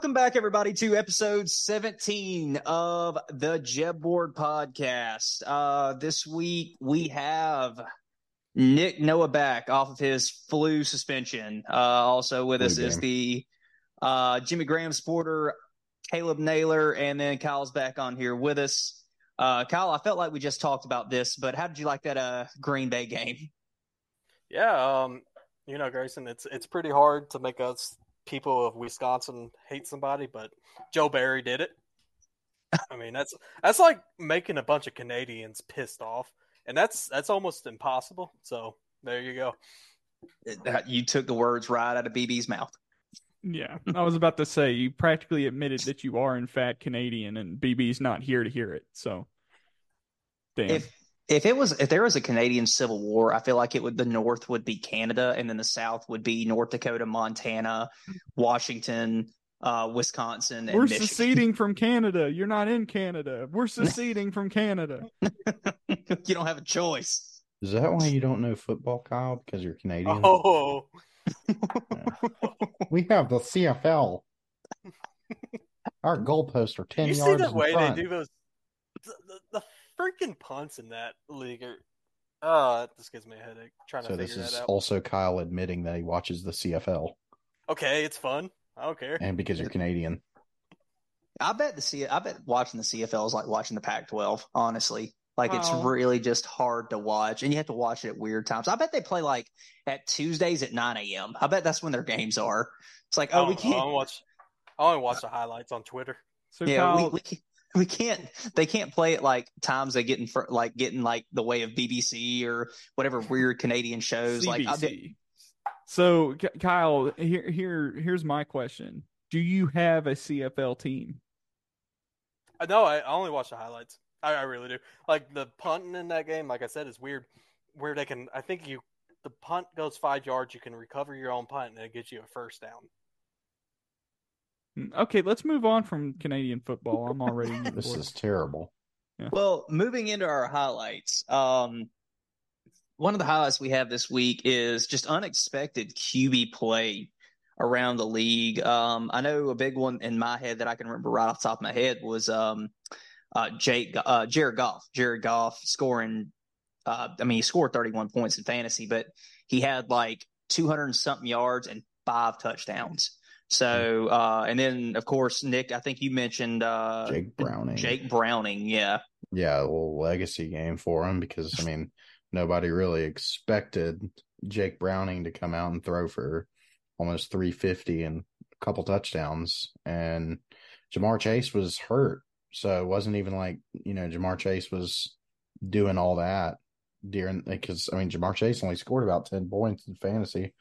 Welcome back, everybody, to episode 17 of the JEB Board podcast. Uh, this week we have Nick Noah back off of his flu suspension. Uh, also with Flu us is the uh, Jimmy Graham supporter, Caleb Naylor, and then Kyle's back on here with us. Uh, Kyle, I felt like we just talked about this, but how did you like that uh, Green Bay game? Yeah, um, you know, Grayson, it's it's pretty hard to make us people of Wisconsin hate somebody, but Joe Barry did it. I mean, that's that's like making a bunch of Canadians pissed off, and that's that's almost impossible. So there you go. You took the words right out of BB's mouth. Yeah, I was about to say you practically admitted that you are in fact Canadian, and BB's not here to hear it. So, damn. if if it was if there was a Canadian Civil War, I feel like it would the North would be Canada, and then the South would be North Dakota, Montana, Washington, uh, Wisconsin, and We're Michigan. seceding from Canada. You're not in Canada. We're seceding from Canada. you don't have a choice. Is that why you don't know football, Kyle? Because you're Canadian? Oh, We have the CFL. Our goalposts are 10 you see yards the in way front. they do those the, the, the freaking punts in that league are. Oh, this gives me a headache trying So to this figure is that out. also Kyle admitting that he watches the CFL, Okay, it's fun. I don't care. and because you're Canadian. I bet the C. I bet watching the CFL is like watching the Pac-12. Honestly, like it's really just hard to watch, and you have to watch it at weird times. I bet they play like at Tuesdays at nine a.m. I bet that's when their games are. It's like, oh, we don't I can't. watch. I only watch the highlights on Twitter. So, yeah, Kyle, we, we can't. We can't. They can't play it like times they get in for like getting like the way of BBC or whatever weird Canadian shows. Like, I did- So, Kyle, here, here, here's my question: Do you have a CFL team? I know. I, I only watch the highlights. I, I really do. Like the punting in that game, like I said, is weird. Where they can, I think you, the punt goes five yards, you can recover your own punt, and it gets you a first down. Okay, let's move on from Canadian football. I'm already. This is terrible. Well, moving into our highlights, um, one of the highlights we have this week is just unexpected QB play around the league. Um, I know a big one in my head that I can remember right off the top of my head was um, uh, Jake, uh, Jared Goff. Jared Goff scoring. Uh, I mean, he scored 31 points in fantasy, but he had like 200 and something yards and five touchdowns. So, uh, and then of course, Nick, I think you mentioned uh, Jake Browning. Jake Browning, yeah. Yeah, a little legacy game for him because, I mean, nobody really expected Jake Browning to come out and throw for almost 350 and a couple touchdowns. And Ja'Marr Chase was hurt. So it wasn't even like, you know, Ja'Marr Chase was doing all that during, because, I mean, Ja'Marr Chase only scored about 10 points in fantasy,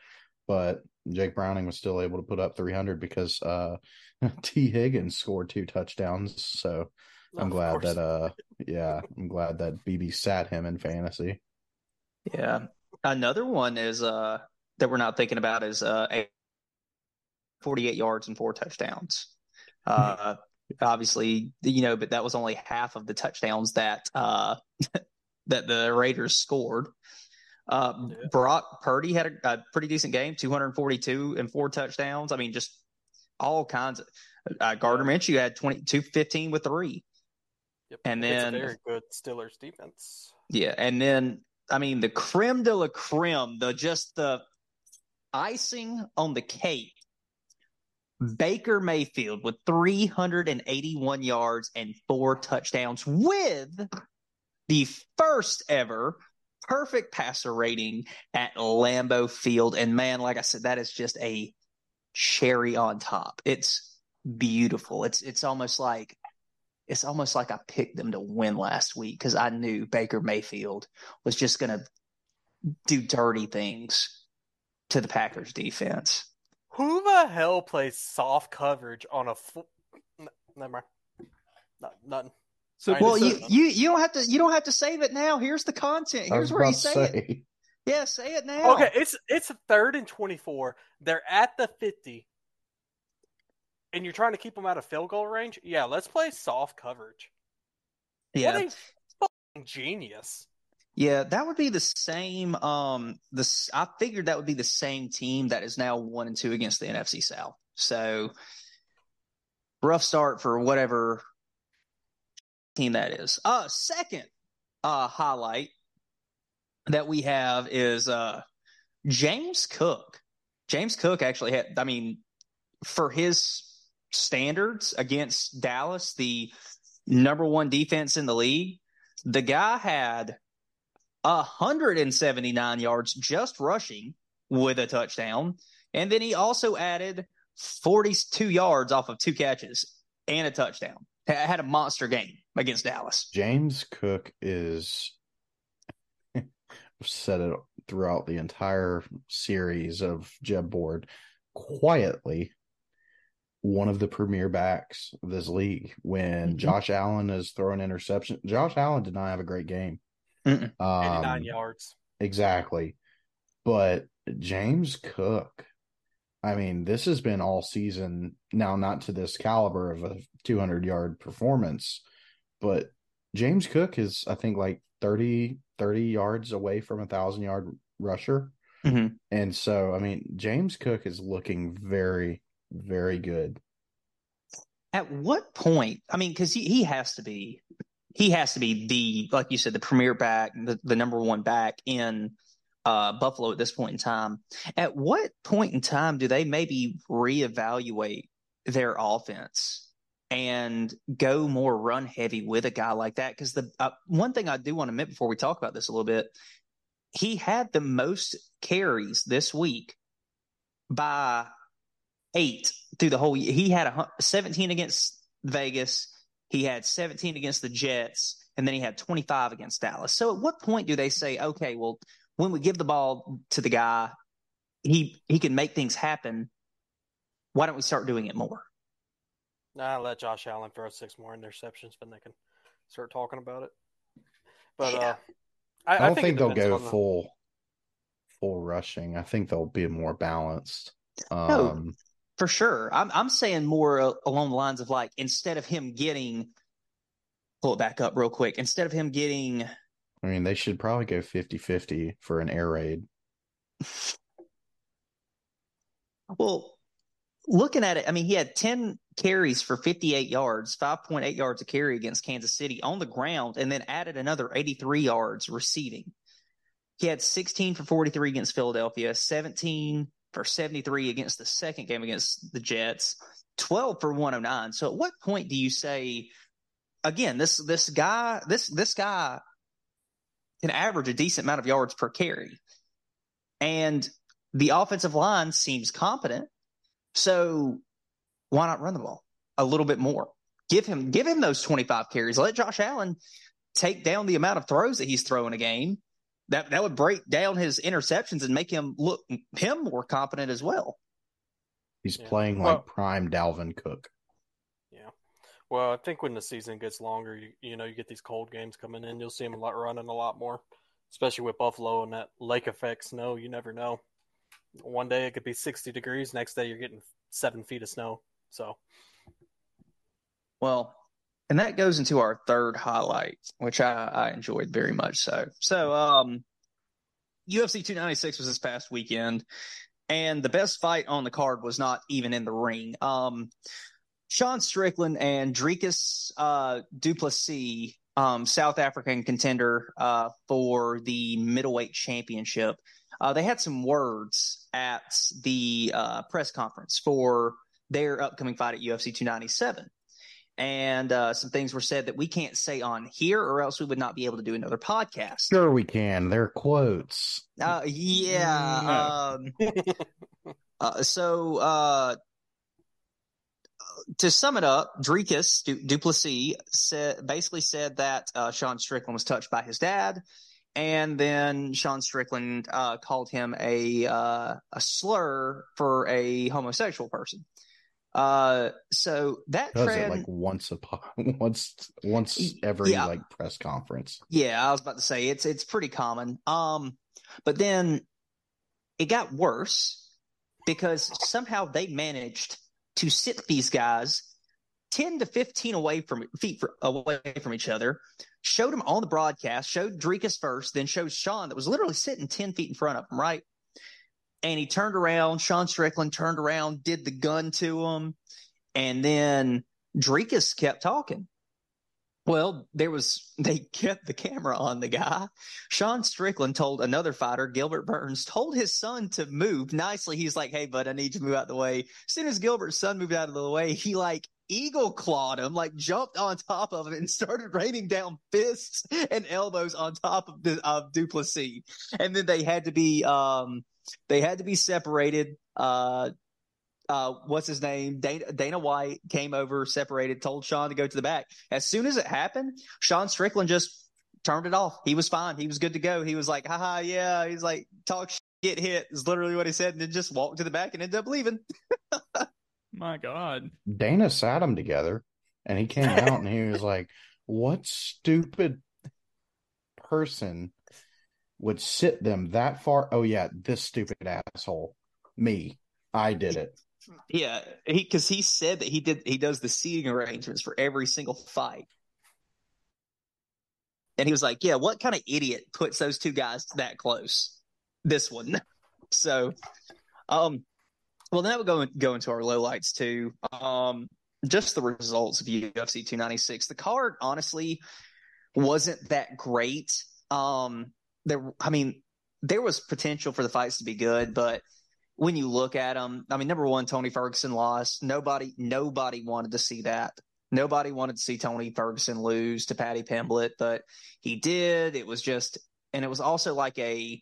but Jake Browning was still able to put up 300 because uh, Tee Higgins scored two touchdowns. So I'm Of glad course. that, uh, yeah, I'm glad that BB sat him in fantasy. Yeah. Another one is uh that we're not thinking about is uh a 48 yards and four touchdowns. Uh obviously, you know, but that was only half of the touchdowns that uh that the Raiders scored. Uh Yeah. Brock Purdy had a, a pretty decent game, 242 and four touchdowns. I mean, just all kinds of uh, Gardner Minshew had 22 15 with three. Yep. and then- a very good Steelers defense. Yeah, and then I mean the creme de la creme, the just the icing on the cake. Baker Mayfield with 381 yards and four touchdowns with the first ever perfect passer rating at Lambeau Field. And man, like I said, that is just a cherry on top. It's beautiful. It's it's almost like it's almost like I picked them to win last week because I knew Baker Mayfield was just going to do dirty things. to the Packers defense. Who the hell plays soft coverage on a full? Never mind. Not, nothing. So, Well, you, you you don't have to you don't have to save it now. Here's the content. Here's where you about to say, it. say, Yeah, say it now. Okay, it's it's third and twenty four. They're at the fifty, and you're trying to keep them out of field goal range. Yeah, let's play soft coverage. Yeah. What a fucking genius! Yeah, that would be the same. Um, this I figured that would be the same team that is now one and two against the NFC South. So rough start for whatever team that is. Uh, second uh highlight that we have is uh James Cook. James Cook actually had. I mean, for his standards against Dallas, the number one defense in the league, the guy had 179 yards just rushing with a touchdown. And then he also added 42 yards off of two catches and a touchdown. Ha- Had a monster game against Dallas. James Cook is said it throughout the entire series of Jeb Board quietly one of the premier backs of this league. When Mhm. Josh Allen is throwing interception, Josh Allen did not have a great game. Um, yards. Exactly. But James Cook, I mean, this has been all season now, not to this caliber of a 200 yard performance, but James Cook is, I think, like 30, 30 yards away from a thousand yard rusher. Mhm. And so, I mean, James Cook is looking very, very good. At what point? I mean, because he, he has to be, he has to be the, like you said, the premier back, the, the number one back in uh, Buffalo at this point in time. At what point in time do they maybe reevaluate their offense and go more run heavy with a guy like that? Because the uh, one thing I do want to admit before we talk about this a little bit, he had the most carries this week by eight through the whole year. He had a, 17 against Vegas. He had 17 against the Jets, and then he had 25 against Dallas. So at what point do they say, okay, well, when we give the ball to the guy, he he can make things happen. Why don't we start doing it more? Nah, let Josh Allen throw six more interceptions, then they can start talking about it. But Yeah. uh, I, I don't think, think, they'll depends go on the- full full rushing. I think they'll be more balanced. No. Um, For sure. I'm I'm saying more uh, along the lines of like instead of him getting pull it back up real quick, instead of him getting I mean, they should probably go 50-50 for an air raid. Well, looking at it, I mean, he had 10 carries for 58 yards, 5.8 yards a carry against Kansas City on the ground, and then added another 83 yards receiving. He had 16 for 43 against Philadelphia, 17 for 73 against the second game against the Jets, 12 for 109. So at what point do you say, again, this this guy, this this guy can average a decent amount of yards per carry. And the offensive line seems competent. So why not run the ball a little bit more? Give him give him those 25 carries. Let Josh Allen take down the amount of throws that he's throwing a game. That that would break down his interceptions and make him look him more competent as well. He's Yeah. playing Well- like prime Dalvin Cook. Yeah. Well, I think when the season gets longer, you, you know, you get these cold games coming in, you'll see him a lot running a lot more, especially with Buffalo and that lake effect snow. You never know. One day it could be 60 degrees, next day you're getting seven feet of snow. So, Well, and that goes into our third highlight, which I, I enjoyed very much so. So, um, UFC 296 was this past weekend, and the best fight on the card was not even in the ring. Um, Sean Strickland and Dricus uh, Du Plessis, um, South African contender uh, for the middleweight championship, uh, they had some words at the uh, press conference for their upcoming fight at UFC 297 and uh, some things were said that we can't say on here, or else we would not be able to do another podcast. Sure, we can. They're quotes. Uh, yeah. Um, uh, so uh, to sum it up, Dricus du- Duplessis said basically said that uh, Sean Strickland was touched by his dad, and then Sean Strickland uh, called him a uh, a slur for a homosexual person. Uh, so that Does like once a po- once once every Yeah. like press conference. Yeah, I was about to say it's it's pretty common. Um, but then it got worse because somehow they managed to sit these guys ten to fifteen away from feet fr- away from each other. Showed them on the broadcast. Showed Dricus first, then showed Sean that was literally sitting ten feet in front of him, right? And he turned around. Sean Strickland turned around, did the gun to him, and then Dricus kept talking. Well, there was they kept the camera on the guy. Sean Strickland told another fighter, Gilbert Burns, told his son to move nicely. He's like, "Hey, bud, I need you to move out of the way." As soon as Gilbert's son moved out of the way, he like eagle clawed him, like jumped on top of him and started raining down fists and elbows on top of the of Du Plessis. And then they had to be um they had to be separated. Uh, uh, what's his name? Dana, Dana White came over, separated, told Sean to go to the back. As soon as it happened, Sean Strickland just turned it off. He was fine. He was good to go. He was like, haha, yeah. He's like, talk shit, get hit is literally what he said. And then just walked to the back and ended up leaving. My God. Dana sat them together, and he came out and he was like, "What stupid person would sit them that far? Oh yeah, this stupid asshole, me. I did it." Yeah. He, cause he said that he did, he does the seating arrangements for every single fight. And he was like, yeah, what kind of idiot puts those two guys that close? This one. So, um, well, then that would go go into our lowlights too. Um, just the results of UFC 296. The card honestly wasn't that great. Um, there, I mean, there was potential for the fights to be good, but when you look at them, I mean, number one, Tony Ferguson lost. Nobody, nobody wanted to see that. Nobody wanted to see Tony Ferguson lose to Paddy Pimblett, but he did. It was just, and it was also like a,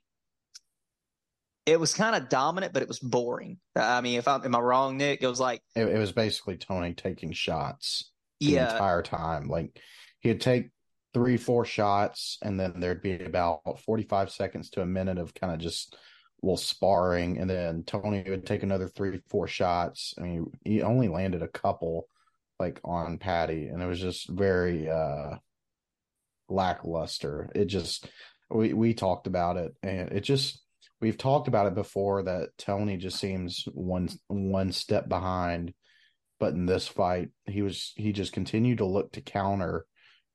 it was kind of dominant, but it was boring. I mean, if I'm, am I wrong, Nick? It was like, It, it was basically Tony taking shots the yeah, entire time. Like he'd take three, four shots, and then there'd be about forty-five seconds to a minute of kind of just little sparring, and then Tony would take another three, four shots. I mean, he only landed a couple, like on Paddy, and it was just very uh lackluster. It just we we talked about it, and it just we've talked about it before that Tony just seems one one step behind. But in this fight, he was he just continued to look to counter,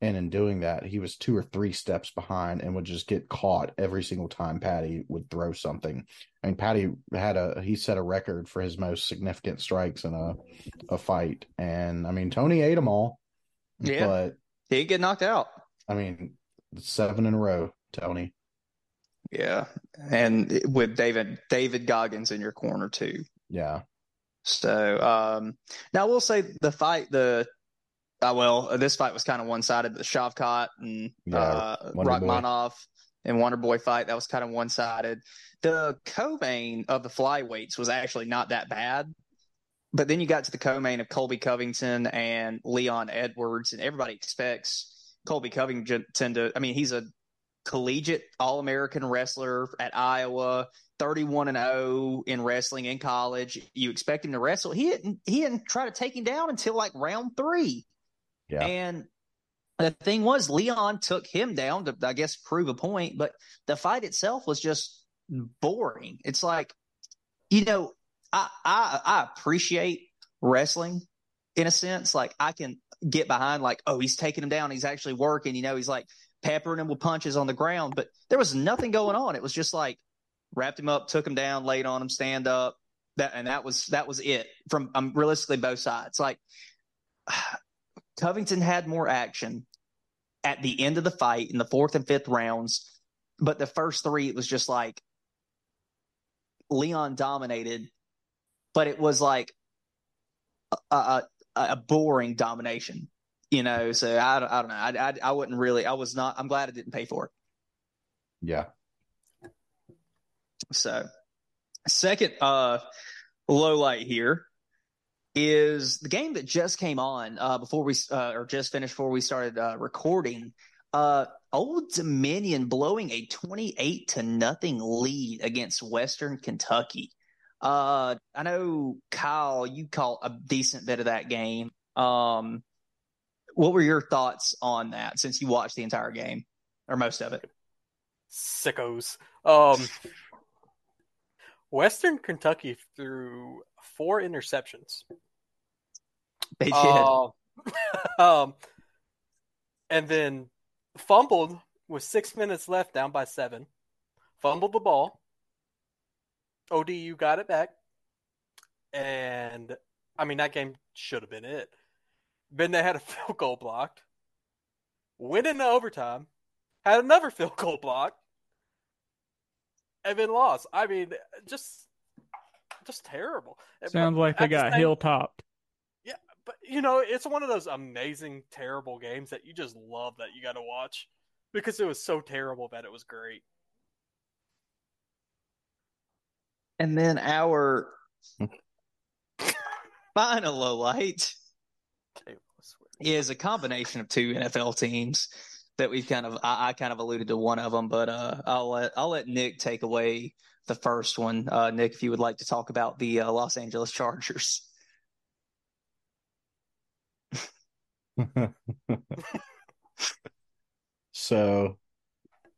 and in doing that, he was two or three steps behind and would just get caught every single time Paddy would throw something. I mean, Paddy had a he set a record for his most significant strikes in a a fight, and I mean Tony ate them all. Yeah. but he get knocked out. I mean seven in a row, Tony. Yeah, and with David David Goggins in your corner too. Yeah, So um, now we'll say the fight, the uh, well, this fight was kind of one sided. The Shavkat and Yeah, uh. Rakhmonov and Wonder Boy fight that was kind of one sided. The co-main of the flyweights was actually not that bad, but then you got to the co-main of Colby Covington and Leon Edwards, and everybody expects Colby Covington to. I mean, he's a collegiate All American wrestler at Iowa. 31 and 0 in wrestling in college. You expect him to wrestle. He didn't he didn't try to take him down until like round 3. Yeah. And the thing was Leon took him down to I guess prove a point, but the fight itself was just boring. It's like you know, I I I appreciate wrestling in a sense. Like I can get behind like, oh, he's taking him down, he's actually working, you know, he's like peppering him with punches on the ground, but there was nothing going on. It was just like wrapped him up, took him down, laid on him, stand up. That and that was that was it from um, realistically both sides. Like Covington had more action at the end of the fight in the fourth and fifth rounds, but the first three it was just like Leon dominated, but it was like a, a, a boring domination, you know. So I, don't- I don't know. I, I I wouldn't really. I was not. I'm glad I didn't pay for it. yeah. So, second uh, low light here is the game that just came on uh, before we uh, or just finished before we started uh, recording. Uh, Old Dominion blowing a 28 to nothing lead against Western Kentucky. Uh, I know Kyle, you caught a decent bit of that game. Um, what were your thoughts on that since you watched the entire game or most of it? Sickos. Um, Western Kentucky threw four interceptions. They did. Uh, um, and then fumbled with six minutes left, down by seven. Fumbled the ball. ODU got it back. And I mean, that game should have been it. Then they had a field goal blocked. Went into overtime. Had another field goal blocked. And then lost. I mean, just just terrible. Sounds But like they at the got same- hilltopped. but you know, it's one of those amazing, terrible games that you just love that you got to watch because it was so terrible that it was great. And then our final low light is a combination of two NFL teams that we've kind of I, I kind of alluded to one of them, but uh, I'll let I'll let Nick take away the first one. Uh, Nick, if you would like to talk about the uh, Los Angeles Chargers. so,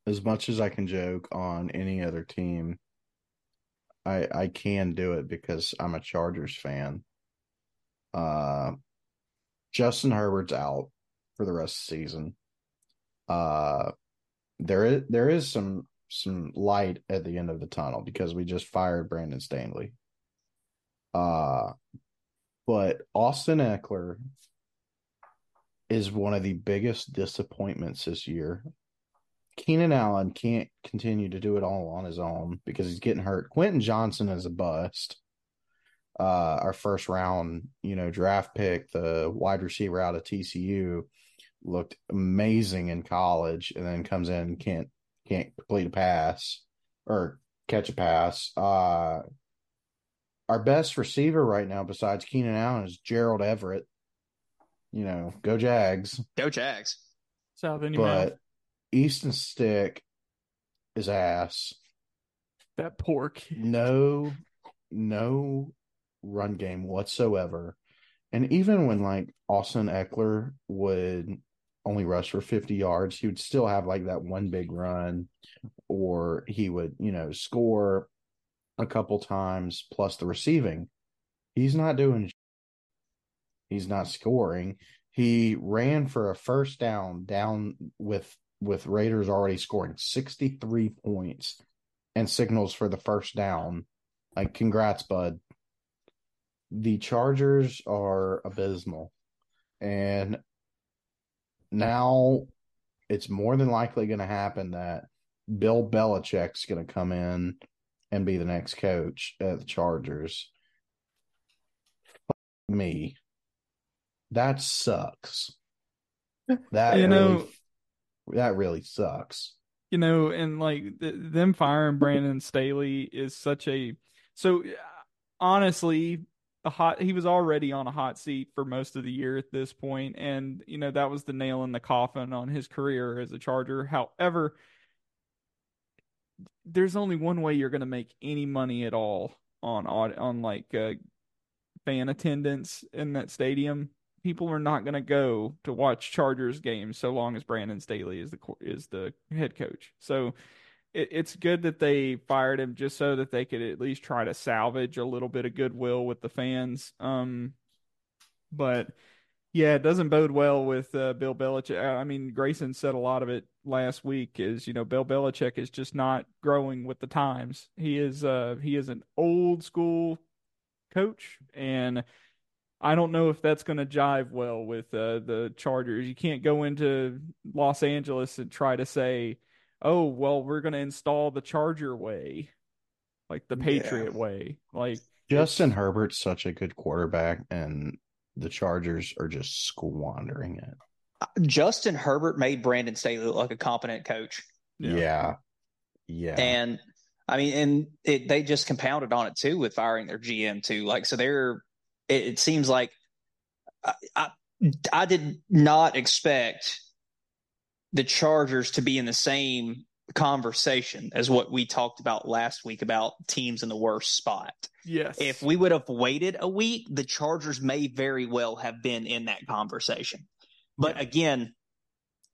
as much as I can joke on any other team, I I can do it because I'm a Chargers fan. Uh, Justin Herbert's out for the rest of the season. Uh, there is there is some some light at the end of the tunnel because we just fired Brandon Staley. Uh, but Austin Ekeler is one of the biggest disappointments this year. Keenan Allen can't continue to do it all on his own because he's getting hurt. Quentin Johnston is a bust. Uh, our first round, you know, draft pick, the wide receiver out of TCU, looked amazing in college, and then comes in and can't can't complete a pass or catch a pass. Uh, our best receiver right now, besides Keenan Allen, is Gerald Everett. You know, go Jags. Go Jags. South any mouth. But Easton Stick is ass. That poor kid. No, no run game whatsoever. And even when like Austin Ekeler would only rush for 50 yards, he would still have like that one big run, or he would, you know, score a couple times plus the receiving. He's not doing he's not scoring. He ran for a first down down with with Raiders already scoring 63 points and signals for the first down. Like congrats, bud. The Chargers are abysmal. And now it's more than likely going to happen that Bill Belichick's going to come in and be the next coach at the Chargers. Fuck me. That sucks. That You know- really, that really sucks. you know, and like th- them firing Brandon Staley is such a so honestly, the hot he was already on a hot seat for most of the year at this point, and you know that was the nail in the coffin on his career as a Charger. However, there's only one way you're going to make any money at all on on like uh, fan attendance in that stadium. People are not going to go to watch Chargers games so long as Brandon Staley is the is the head coach. So it, it's good that they fired him just so that they could at least try to salvage a little bit of goodwill with the fans. Um, but yeah, it doesn't bode well with uh, Bill Belichick. I mean, Grayson said a lot of it last week. Is you know Bill Belichick is just not growing with the times. He is uh he is an old school coach, and I don't know if that's going to jive well with uh, the Chargers. You can't go into Los Angeles and try to say, "Oh, well, we're going to install the Charger way." Like the Yeah. Patriot way. Like Justin Herbert's such a good quarterback, and the Chargers are just squandering it. Uh, Justin Herbert made Brandon Staley look like a competent coach. Yeah. Yeah. Yeah. And I mean, and it, they just compounded on it too with firing their GM too. Like, so they're, it, it seems like I, I, I did not expect the Chargers to be in the same conversation as what we talked about last week about teams in the worst spot. Yes. If we would have waited a week, the Chargers may very well have been in that conversation. But Yeah. again,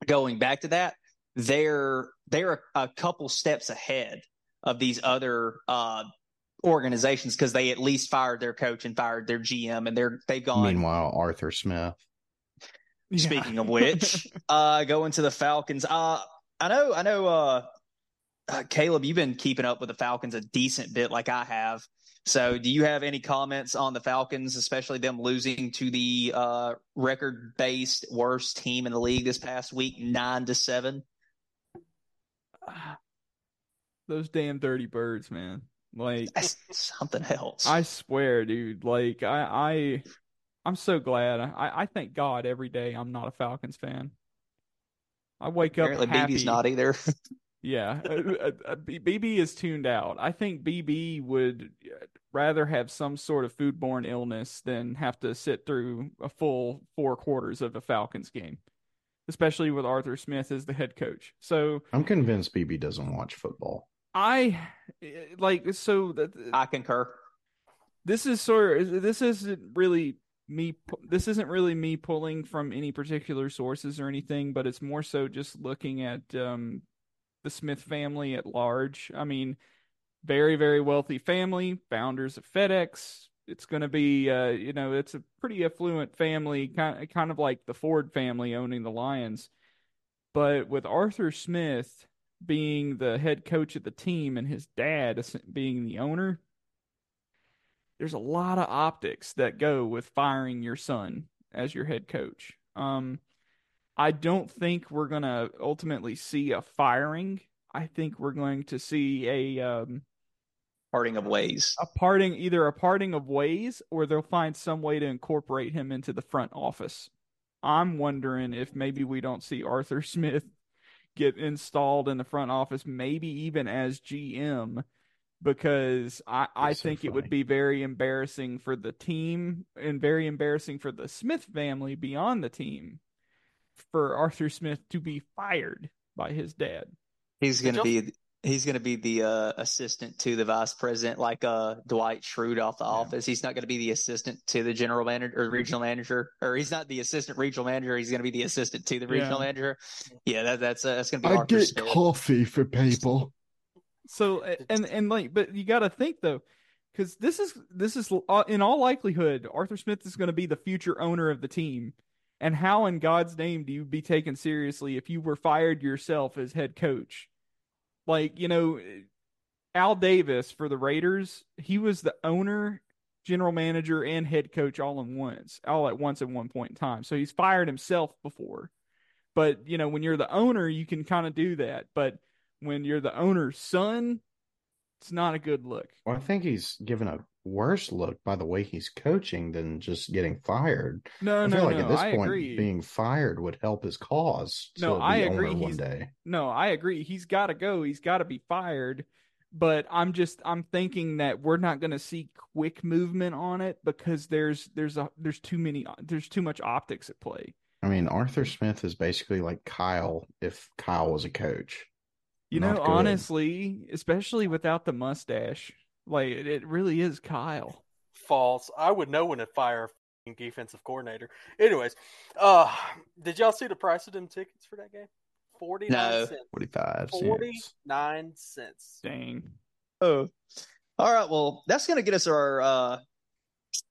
going back to that, they're they're a, a couple steps ahead of these other uh, organizations because they at least fired their coach and fired their GM, and they're they've gone. Meanwhile, Arthur Smith. Yeah. Speaking of which, uh, going to the Falcons. Uh, I know, I know, uh, uh, Caleb, you've been keeping up with the Falcons a decent bit, like I have. So, do you have any comments on the Falcons, especially them losing to the uh, record-based worst team in the league this past week, nine to seven? those damn dirty birds, man. Like That's something else. I swear, dude. Like I, I, I'm so glad. I, I thank God every day I'm not a Falcons fan. I wake Apparently, up happy. BB's not either. Yeah, uh, uh, uh, BB is tuned out. I think BB would uh, rather have some sort of foodborne illness than have to sit through a full four quarters of a Falcons game, especially with Arthur Smith as the head coach. So I'm convinced BB doesn't watch football. I eh, like so that I concur. this is sort of this isn't really me this isn't really me pulling from any particular sources or anything but it's more so just looking at um the Smith family at large. I mean very very wealthy family founders of FedEx. It's going to be uh you know it's a pretty affluent family kind of, kind of like the Ford family owning the Lions. But with Arthur Smith being the head coach of the team and his dad being the owner there's a lot of optics that go with firing your son as your head coach. Um, I don't think we're going to ultimately see a firing. I think we're going to see a um, Parting of ways. a parting, either a parting of ways, or they'll find some way to incorporate him into the front office. I'm wondering if maybe we don't see Arthur Smith get installed in the front office, maybe even as GM, because I, I That's so think it would be very embarrassing for the team and very embarrassing for the Smith family beyond the team for Arthur Smith to be fired by his dad. He's going to be he's going to be the uh, assistant to the vice president, like uh, Dwight Schrute off the office. He's not going to be the assistant to the general manager or regional manager, or he's not the assistant regional manager. He's going to be the assistant to the regional Yeah. manager. Yeah, that, that's uh, that's going to be Arthur Smith. coffee for people. So and and like, but you got to think though, because this is this is uh, in all likelihood, Arthur Smith is going to be the future owner of the team. And how in God's name do you be taken seriously if you were fired yourself as head coach? Like you know, Al Davis for the Raiders, he was the owner, general manager, and head coach all in once, all at once at one point in time. So he's fired himself before. But you know, when you're the owner, you can kind of do that. But when you're the owner's son, it's not a good look. Well, I think he's given a worse look by the way he's coaching than just getting fired. No, I no, feel like no. at this I point, agree. being fired would help his cause. No, I agree. One day. No, I agree. He's got to go. He's got to be fired. But I'm just I'm thinking that we're not going to see quick movement on it because there's there's a there's too many there's too much optics at play. I mean, Arthur Smith is basically like Kyle if Kyle was a coach. You Not know, good. honestly, especially without the mustache, like it, it really is Kyle. False. I would know when to fire a defensive coordinator. Anyways, uh, did y'all see the price of them tickets for that game? Forty nine No. cents. Forty five. Forty nine cents. cents. Dang. Oh, all right. Well, that's going to get us our uh,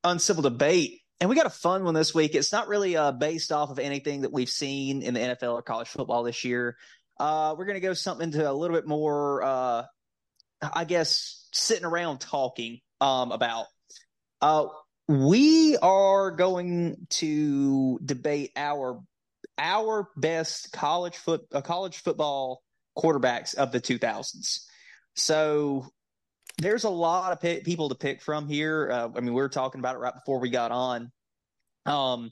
uncivil debate, and we got a fun one this week. It's not really uh, based off of anything that we've seen in the NFL or college football this year. Uh, we're going to go something to a little bit more, uh, I guess, sitting around talking um, about. Uh, we are going to debate our our best college foot uh, college football quarterbacks of the 2000s. So there's a lot of pe- people to pick from here. Uh, I mean, we were talking about it right before we got on. Um,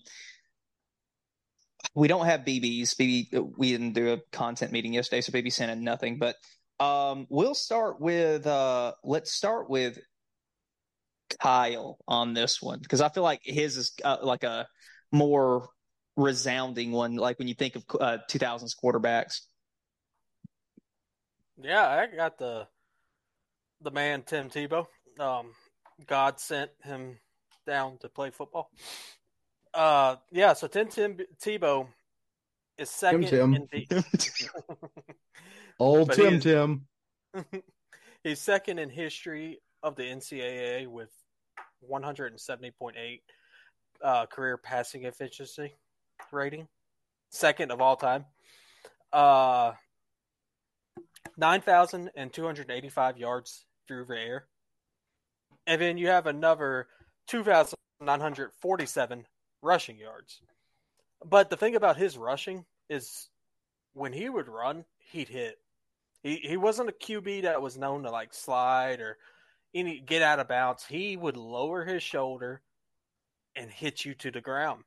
we don't have BBs. BB, we didn't do a content meeting yesterday, so BB sent in nothing. But um, we'll start with uh, let's start with Kyle on this one because I feel like his is uh, like a more resounding one, like when you think of uh, 2000s quarterbacks. Yeah, I got the the man Tim Tebow. Um, God sent him down to play football. Uh, yeah. So Tim Tim Tebow is second Tim. in the Old But Tim he's- Tim. he's second in history of the NCAA with 170.8 uh, career passing efficiency rating, second of all time. Uh, 9,285 yards through the air. And then you have another 2,947 rushing yards. But the thing about his rushing is when he would run, he'd hit. He he wasn't a QB that was known to like slide or any get out of bounds. He would lower his shoulder and hit you to the ground.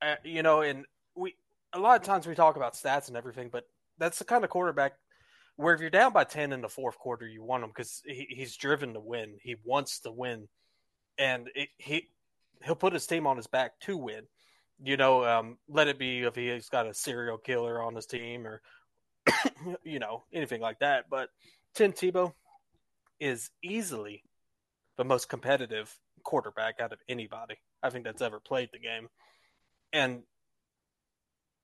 Uh, you know, and we a lot of times we talk about stats and everything, but that's the kind of quarterback where if you're down by ten in the fourth quarter, you want him because he, he's driven to win. He wants to win, and it, he he'll put his team on his back to win. You know, um, let it be if he's got a serial killer on his team or you know anything like that. But Tim Tebow is easily the most competitive quarterback out of anybody I think that's ever played the game, and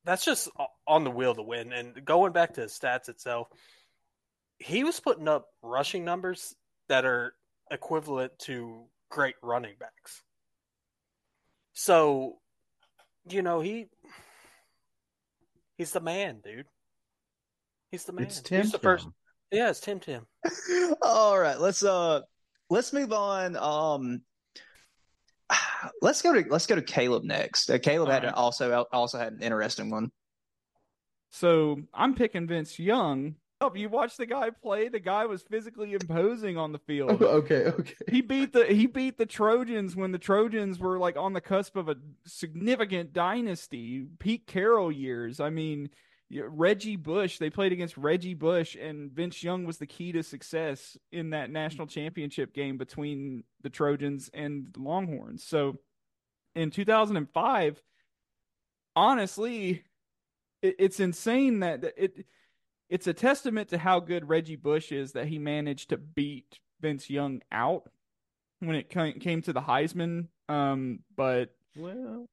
that's just on the wheel to win. And going back to his stats itself, he was putting up rushing numbers that are equivalent to great running backs. So, you know, he he's the man, dude. He's the man. It's Tim He's the Tim. first. Yeah, it's Tim Tim. All right, let's uh let's move on. Um let's go to let's go to Caleb next. Uh, Caleb All had right. also also had an interesting one. So I'm picking Vince Young. Oh, you watched the guy play. The guy was physically imposing on the field. okay, okay. he beat the he beat the Trojans when the Trojans were like on the cusp of a significant dynasty, Pete Carroll years. I mean, Reggie Bush. They played against Reggie Bush, and Vince Young was the key to success in that national championship game between the Trojans and the Longhorns. So, in 2005, honestly, it, it's insane that that it it's a testament to how good Reggie Bush is that he managed to beat Vince Young out when it came to the Heisman. Um, but Well,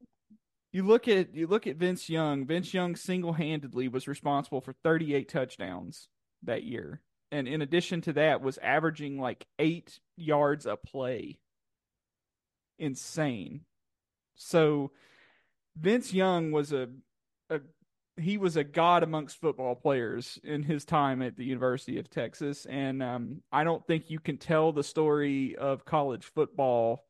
you look at you look at Vince Young. Vince Young single handedly was responsible for 38 touchdowns that year, and in addition to that, was averaging like eight yards a play. Insane. So Vince Young was a a he was a god amongst football players in his time at the University of Texas, and um, I don't think you can tell the story of college football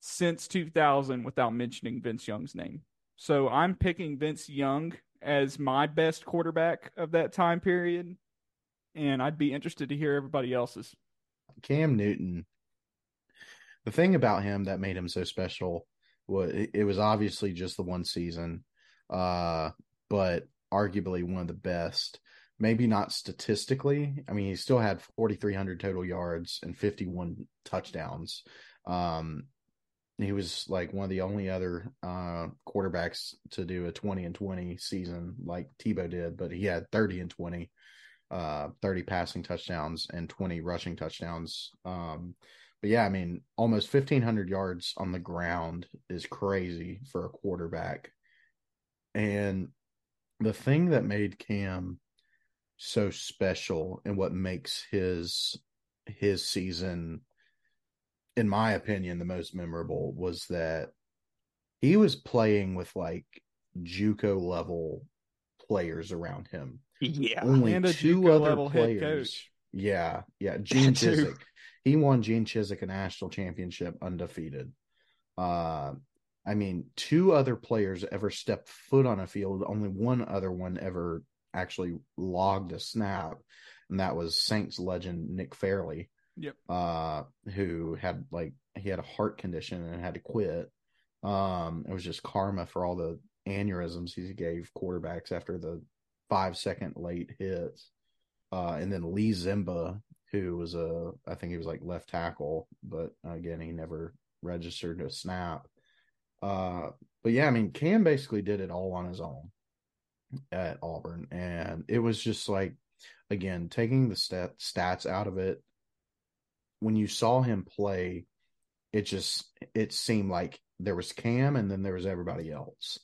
since 2000 without mentioning Vince Young's name. So I'm picking Vince Young as my best quarterback of that time period, and I'd be interested to hear everybody else's. Cam Newton. The thing about him that made him so special was it, was obviously just the one season, uh, but arguably one of the best. Maybe not statistically. I mean, he still had 4,300 total yards and 51 touchdowns. Um, he was like one of the only other uh, quarterbacks to do a 20 and 20 season like Tebow did, but he had 30 and 20 uh 30 passing touchdowns and 20 rushing touchdowns um but yeah i mean almost 1500 yards on the ground is crazy for a quarterback and the thing that made cam so special and what makes his his season in my opinion the most memorable was that he was playing with like juco level players around him Yeah. only And a two JUCO other level head players. coach. Yeah, yeah. Gene Two. Chiswick. He won Gene Chizik a national championship undefeated. Uh, I mean, two other players ever stepped foot on a field. Only one other one ever actually logged a snap, and that was Saints legend Nick Fairley. Yep. Uh, who had like he had a heart condition and had to quit. Um, it was just karma for all the aneurysms he gave quarterbacks after the five second late hits. Uh, and then Lee Ziemba, who was a, I think he was like left tackle, but again, he never registered a snap. Uh, but yeah, I mean, Cam basically did it all on his own at Auburn, and it was just like, again, taking the stat, stats out of it. When you saw him play, it just it seemed like there was Cam, and then there was everybody else,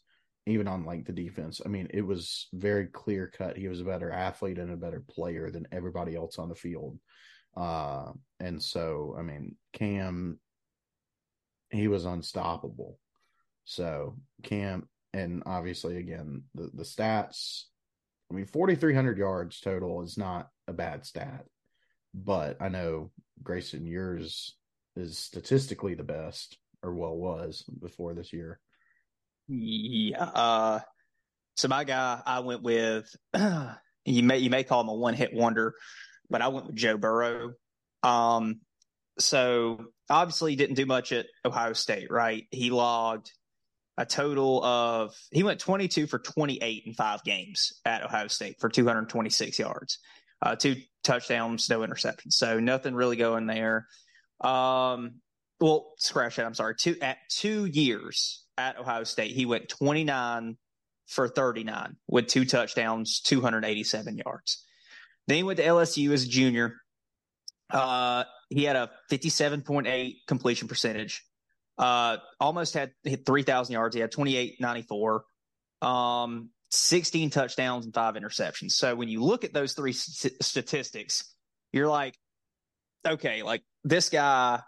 even on like the defense. I mean, it was very clear cut. He was a better athlete and a better player than everybody else on the field. Uh, and so, I mean, Cam, he was unstoppable. So Camp and obviously again the the stats. I mean, forty three hundred yards total is not a bad stat, but I know Grayson, yours is statistically the best, or well was before this year. Yeah. Uh, so my guy, I went with. you may you may call him a one hit wonder, but I went with Joe Burrow. Um, so obviously he didn't do much at Ohio State, right? He logged a total of he went 22 for 28 in five games at Ohio State for 226 yards, uh, two touchdowns, no interceptions. So nothing really going there. Um, well, scratch that. I'm sorry. Two at two years at Ohio State, he went 29 for 39 with two touchdowns, 287 yards. Then he went to LSU as a junior. Uh, he had a 57.8 completion percentage. Uh, almost had hit 3,000 yards. He had 2894, um, 16 touchdowns and five interceptions. So when you look at those three st- statistics, you're like, okay, like this guy,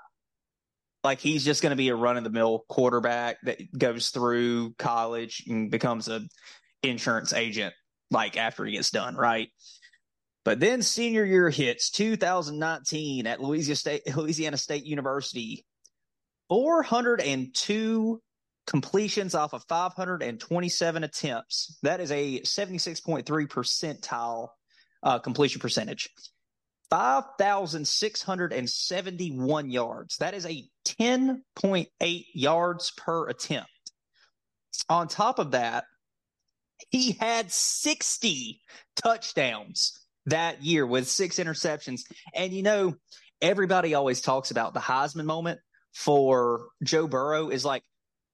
like he's just going to be a run of the mill quarterback that goes through college and becomes a insurance agent like after he gets done, right? But then senior year hits 2019 at Louisiana State, Louisiana State University. 402 completions off of 527 attempts. That is a 76.3 percentile uh, completion percentage. 5,671 yards. That is a 10.8 yards per attempt. On top of that, he had 60 touchdowns that year with six interceptions. And you know, everybody always talks about the Heisman moment for Joe Burrow is like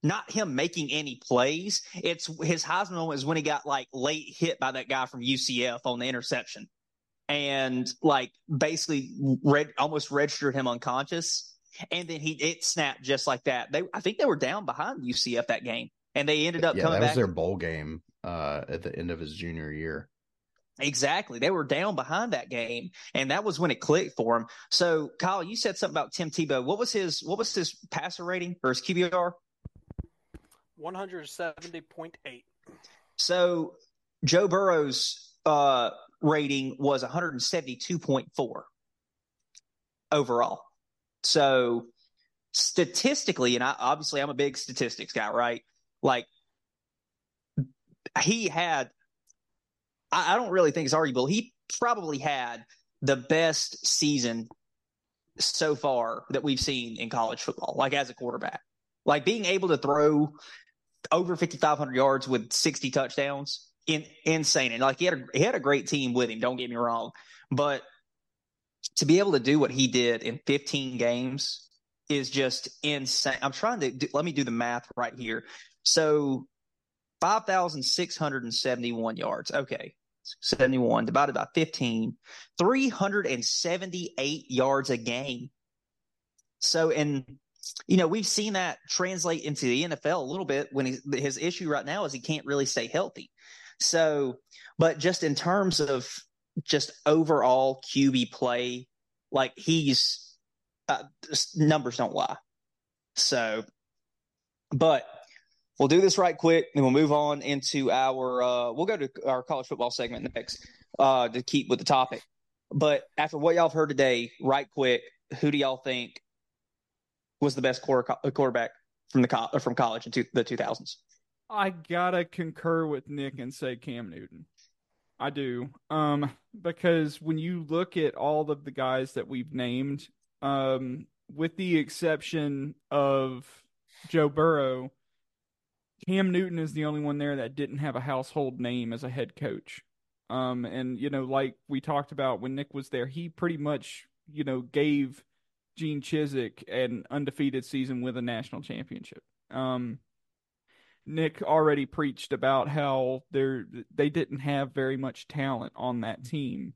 not him making any plays. It's his Heisman moment is when he got like late hit by that guy from UCF on the interception and like basically red almost registered him unconscious. And then he it snapped just like that. They I think they were down behind UCF that game. And they ended up yeah, coming that was back. their bowl game uh, at the end of his junior year. Exactly. They were down behind that game, and that was when it clicked for him. So, Kyle, you said something about Tim Tebow. What was his what was his passer rating or his QBR? One hundred seventy point eight. So, Joe Burrow's uh, rating was one hundred seventy two point four overall. So, statistically, and I obviously I'm a big statistics guy, right? Like he had I, I don't really think it's arguable. He probably had the best season so far that we've seen in college football, like as a quarterback. Like being able to throw over 5,500 yards with 60 touchdowns, in, insane. And like he had, a, he had a great team with him, don't get me wrong. But to be able to do what he did in 15 games is just insane. I'm trying to do, let me do the math right here. So 5,671 yards. Okay. 71 divided by 15, 378 yards a game. So, and, you know, we've seen that translate into the NFL a little bit when his issue right now is he can't really stay healthy. So, but just in terms of just overall QB play, like he's, uh, numbers don't lie. So, but we'll do this right quick and we'll move on into our uh, we'll go to our college football segment next uh, to keep with the topic. But after what y'all have heard today right quick who do y'all think was the best quarter, quarterback from the from college in two, the 2000s i gotta concur with nick and say cam newton. I do. Um because when you look at all of the guys that we've named um with the exception of joe burrow Cam Newton is the only one there that didn't have a household name as a head coach. Um, and you know, like we talked about when Nick was there, he pretty much, you know, gave Gene Chizik an undefeated season with a national championship. Um, Nick already preached about how they they didn't have very much talent on that team.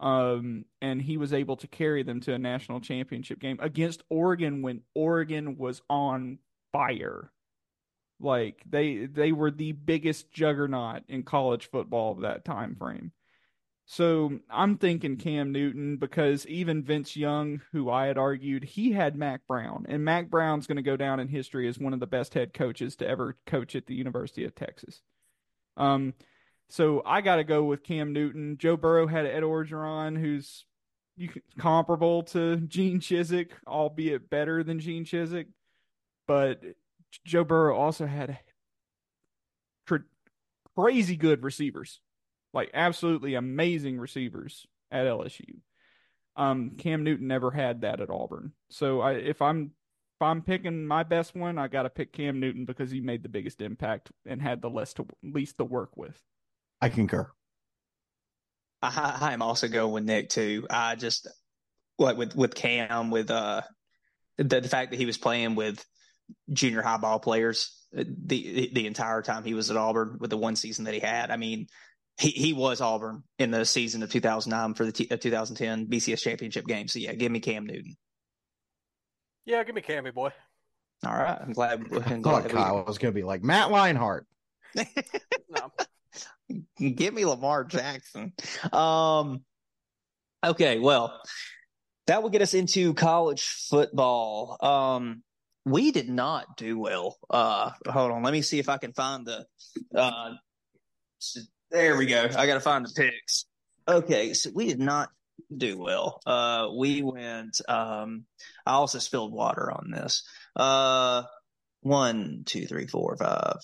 Um, and he was able to carry them to a national championship game against Oregon when Oregon was on fire. Like they they were the biggest juggernaut in college football of that time frame. So I'm thinking Cam Newton because even Vince Young, who I had argued, he had Mack Brown, and Mack Brown's going to go down in history as one of the best head coaches to ever coach at the University of Texas. Um, so I got to go with Cam Newton. Joe Burrow had Ed Orgeron, who's comparable to Gene Chizik, albeit better than Gene Chizik. But Joe Burrow also had crazy good receivers like absolutely amazing receivers at LSU. Um, Cam Newton never had that at Auburn. So I, if I'm if I'm picking my best one, I got to pick Cam Newton because he made the biggest impact and had the less to least to work with. I concur. I, I'm also going with Nick too. I just like with with Cam with uh the, the fact that he was playing with junior high ball players uh, the the entire time he was at Auburn with the one season that he had. I mean, he, he was Auburn in the season of 2009 for the t- uh, 2010 BCS championship game. So yeah, give me Cam Newton. Yeah, give me Cammy boy. All right, I'm glad. I'm glad Kyle we... was going to be like Matt Leinart. no, give me Lamar Jackson. Um, okay, well, that will get us into college football. Um, we did not do well. Uh, hold on, let me see if I can find the uh there we go. I got to find the picks. Okay, so we did not do well. Uh, we went. Um, I also spilled water on this. Uh, one, two, three, four, five.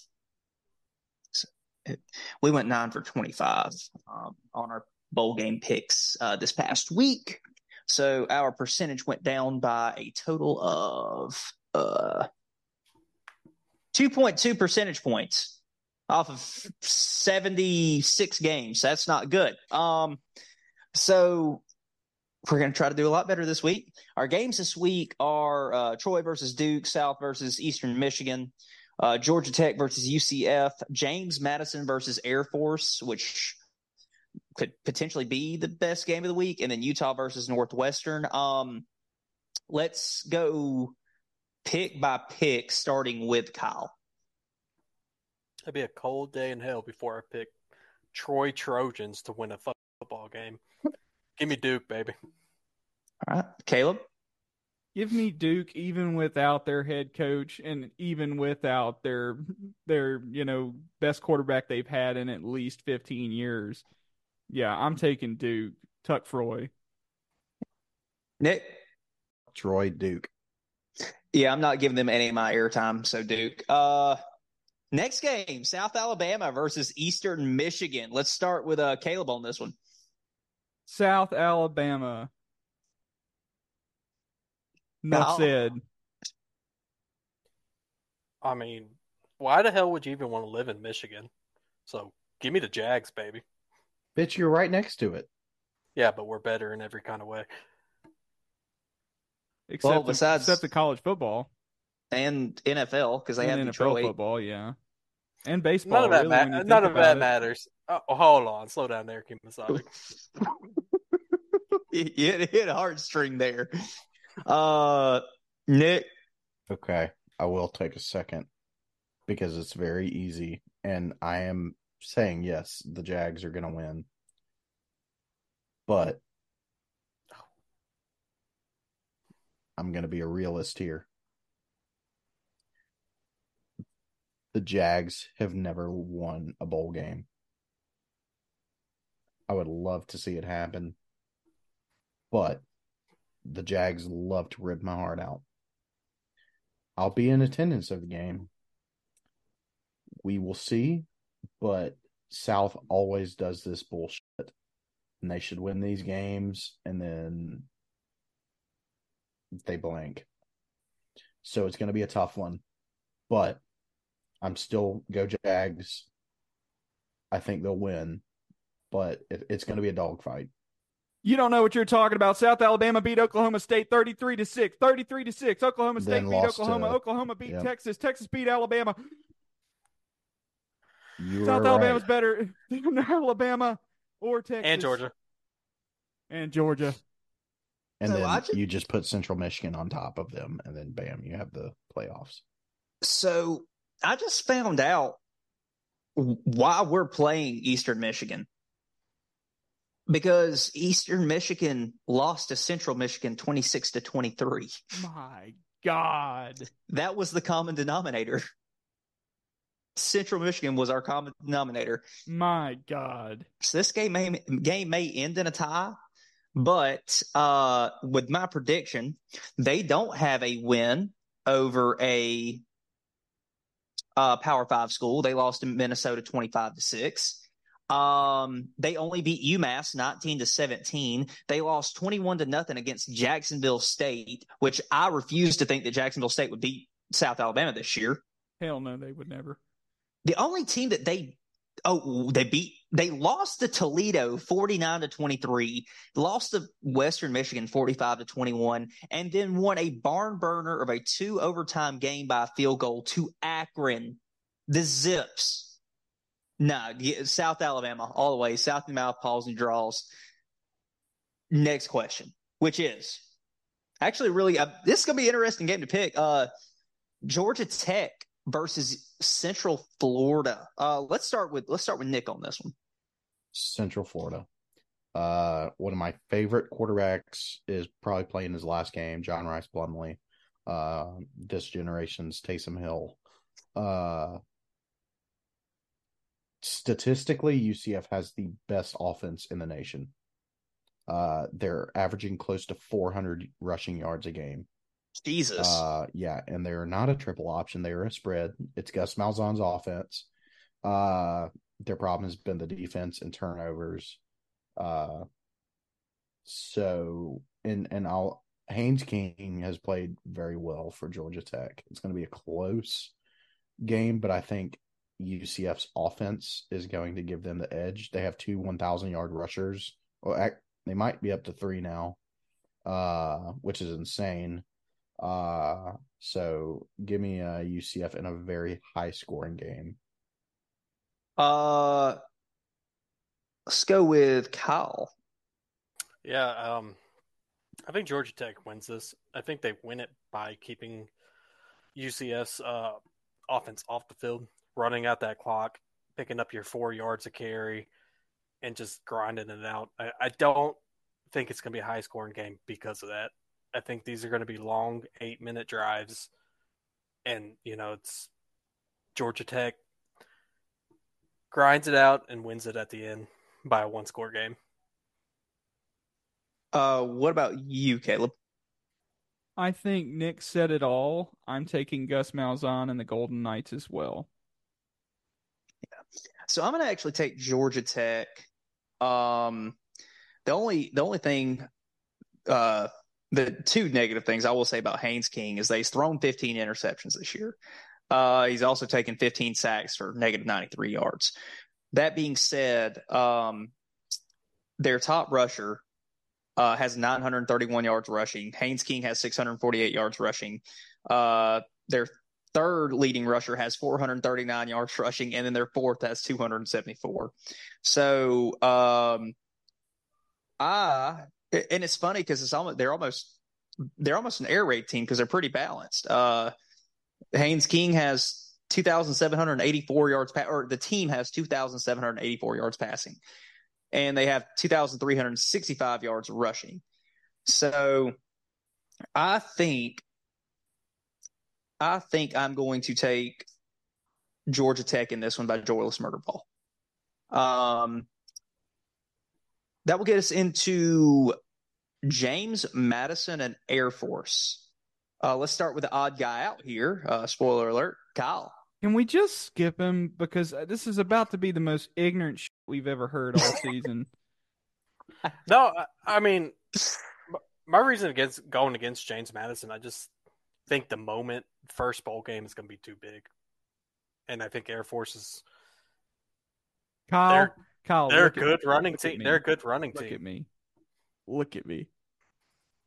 we went nine for twenty-five um, on our bowl game picks uh, this past week. So our percentage went down by a total of uh, two point two percentage points off of 76 games. That's not good. Um, so we're going to try to do a lot better this week. Our games this week are uh, Troy versus Duke, South versus Eastern Michigan, uh, Georgia Tech versus UCF, James Madison versus Air Force, which could potentially be the best game of the week, and then Utah versus Northwestern. Um, let's go pick by pick, starting with Kyle. It'd be a cold day in hell before I pick Troy Trojans to win a football game. Give me Duke, baby. All right, Caleb. Give me Duke, even without their head coach, and even without their their you know best quarterback they've had in at least fifteen years. Yeah, I'm taking Duke. Tuck Froy. Nick. Troy Duke. Yeah, I'm not giving them any of my airtime. So Duke. Uh, Next game, South Alabama versus Eastern Michigan. Let's start with uh, Caleb on this one. South Alabama. Enough said. I mean, why the hell would you even want to live in Michigan? So give me the Jags, baby. Bitch, you're right next to it. Yeah, but we're better in every kind of way. Except well, besides except the college football and NFL because they and have NFL football, yeah, and baseball. None of that, really, ma- none of that matters. Oh, hold on, slow down there, Kimasaki. you hit, hit a heartstring there. Uh, Nick. Okay, I will take a second because it's very easy, and I am saying yes, the Jags are going to win, but I'm going to be a realist here. the Jags have never won a bowl game. I would love to see it happen, but the Jags love to rip my heart out. I'll be in attendance of the game. We will see, but South always does this bullshit. And they should win these games and then they blank. So it's going to be a tough one. But I'm still go Jags. I think they'll win, but it, it's going to be a dogfight. You don't know what you're talking about. South Alabama beat Oklahoma State 33 to 6. 33 to 6. Oklahoma State then beat Oklahoma. To, Oklahoma beat yep. Texas. Texas beat Alabama. You South are Alabama's right. better than Alabama or Texas and Georgia. and Georgia. And So then I you just put Central Michigan on top of them, and then bam, you have the playoffs. So I just found out why we're playing Eastern Michigan. Because Eastern Michigan lost to Central Michigan 26 to 23. My God. That was the common denominator. Central Michigan was our common denominator. My God. So this game may game may end in a tie, but uh, with my prediction, they don't have a win over a uh, Power Five school. They lost to Minnesota twenty five to six. Um, they only beat UMass nineteen to seventeen. They lost twenty one to nothing against Jacksonville State, which I refuse to think that Jacksonville State would beat South Alabama this year. Hell no, they would never. The only team that they oh they beat they lost to Toledo 49 to 23, lost to Western Michigan 45 to 21, and then won a barn burner of a two overtime game by field goal to Akron. The Zips. No, South Alabama, all the way, South and mouth paws and draws. Next question, which is actually really uh, this is gonna be an interesting game to pick. Uh Georgia Tech versus Central Florida. Uh, let's start with let's start with Nick on this one. Central Florida. Uh, one of my favorite quarterbacks is probably playing his last game, John Rhys Plumlee. Uh, this generation's Taysom Hill. Uh, statistically, UCF has the best offense in the nation. Uh, they're averaging close to 400 rushing yards a game. Jesus. Uh, yeah, and they're not a triple option; they're a spread. It's Gus Malzahn's offense. Uh, their problem has been the defense and turnovers. Uh, so and and I'll Haynes King has played very well for Georgia Tech. It's going to be a close game, but I think UCF's offense is going to give them the edge. They have two 1,000 yard rushers. Well, they might be up to three now, uh, which is insane. Uh, so give me a UCF in a very high scoring game. Uh, let's go with Kyle. Yeah, um, I think Georgia Tech wins this. I think they win it by keeping UCF's uh, offense off the field, running out that clock, picking up your four yards of carry, and just grinding it out. I, I don't think it's going to be a high scoring game because of that. I think these are going to be long eight minute drives, and you know it's Georgia Tech grinds it out and wins it at the end by a one score game. Uh, what about you, Caleb? I think Nick said it all. I'm taking Gus Malzahn and the Golden Knights as well. Yeah. So I'm going to actually take Georgia Tech. Um, the only the only thing, uh, the two negative things I will say about Haynes King is that he's thrown 15 interceptions this year. Uh, he's also taken 15 sacks for negative 93 yards. That being said, um, their top rusher uh, has 931 yards rushing. Haynes King has 648 yards rushing. Uh, their third leading rusher has 439 yards rushing, and then their fourth has 274. So, um, I and it's funny because it's almost they're almost they're almost an air raid team because they're pretty balanced. Uh, Haynes King has 2,784 yards, pa- or the team has 2,784 yards passing, and they have 2,365 yards rushing. So, I think I think I'm going to take Georgia Tech in this one by Joyless Murderball. Um, that will get us into James Madison and Air Force. Uh, let's start with the odd guy out here. Uh, spoiler alert, Kyle. Can we just skip him because this is about to be the most ignorant shit we've ever heard all season? No, I, I mean, my reason against going against James Madison, I just think the moment first bowl game is going to be too big, and I think Air Force is Kyle, They're- Kyle, they're a look good running look team. They're a good running team. Look at me. Look at me.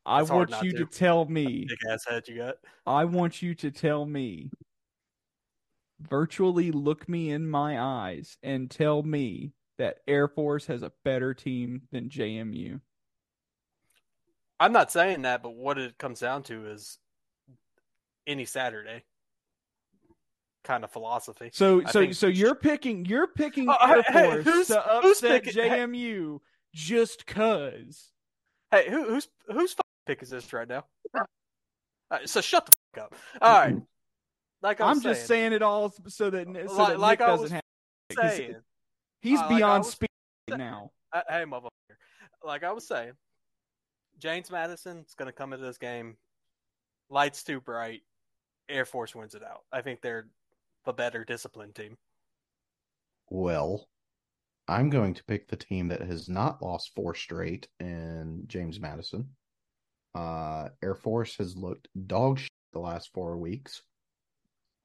I It's want you to. to tell me. Big ass head you got. I want you to tell me virtually look me in my eyes and tell me that Air Force has a better team than JMU. I'm not saying that, but what it comes down to is any Saturday kind of philosophy. So I so think- so you're picking you're picking Oh, Air hey, hey, Force who's- to upset picking- hey. JMU just cause. Hey, who, who's whose pick is this right now? Right, so shut the fuck up. All right, like I was I'm just saying it all so that so Like- that like Nick I doesn't have. saying. He's uh, beyond was speed saying- now. Uh, hey, motherfucker. Like I was saying, James Madison is going to come into this game. Lights too bright. Air Force wins it out. I think they're the better disciplined team. Well, I'm going to pick the team that has not lost four straight in James Madison. Uh, Air Force has looked dog shit the last four weeks.